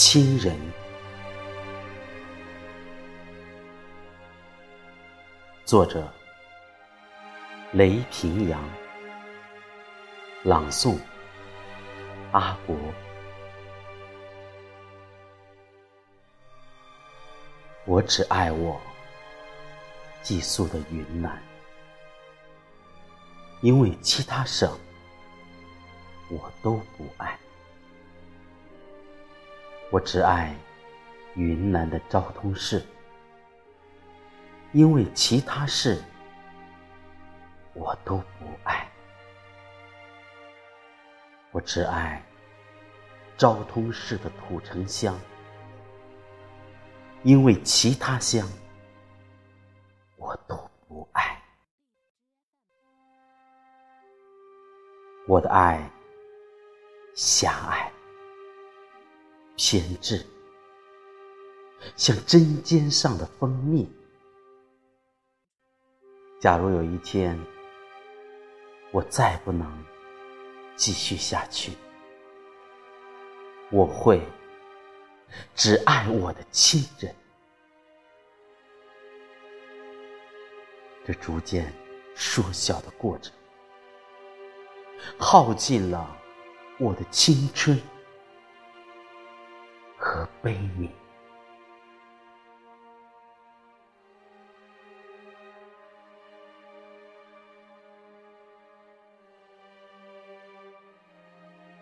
亲人。作者：雷平阳，朗诵：阿国。我只爱我寄宿的云南，因为其他省我都不爱。我只爱云南的昭通市。因为其他事我都不爱，我只爱昭通市的土城乡。因为其他乡我都不爱，我的爱狭隘、偏执，像针尖上的蜂蜜。假如有一天我再不能继续下去，我会只爱我的亲人。这逐渐缩小的过程，耗尽了我的青春背影。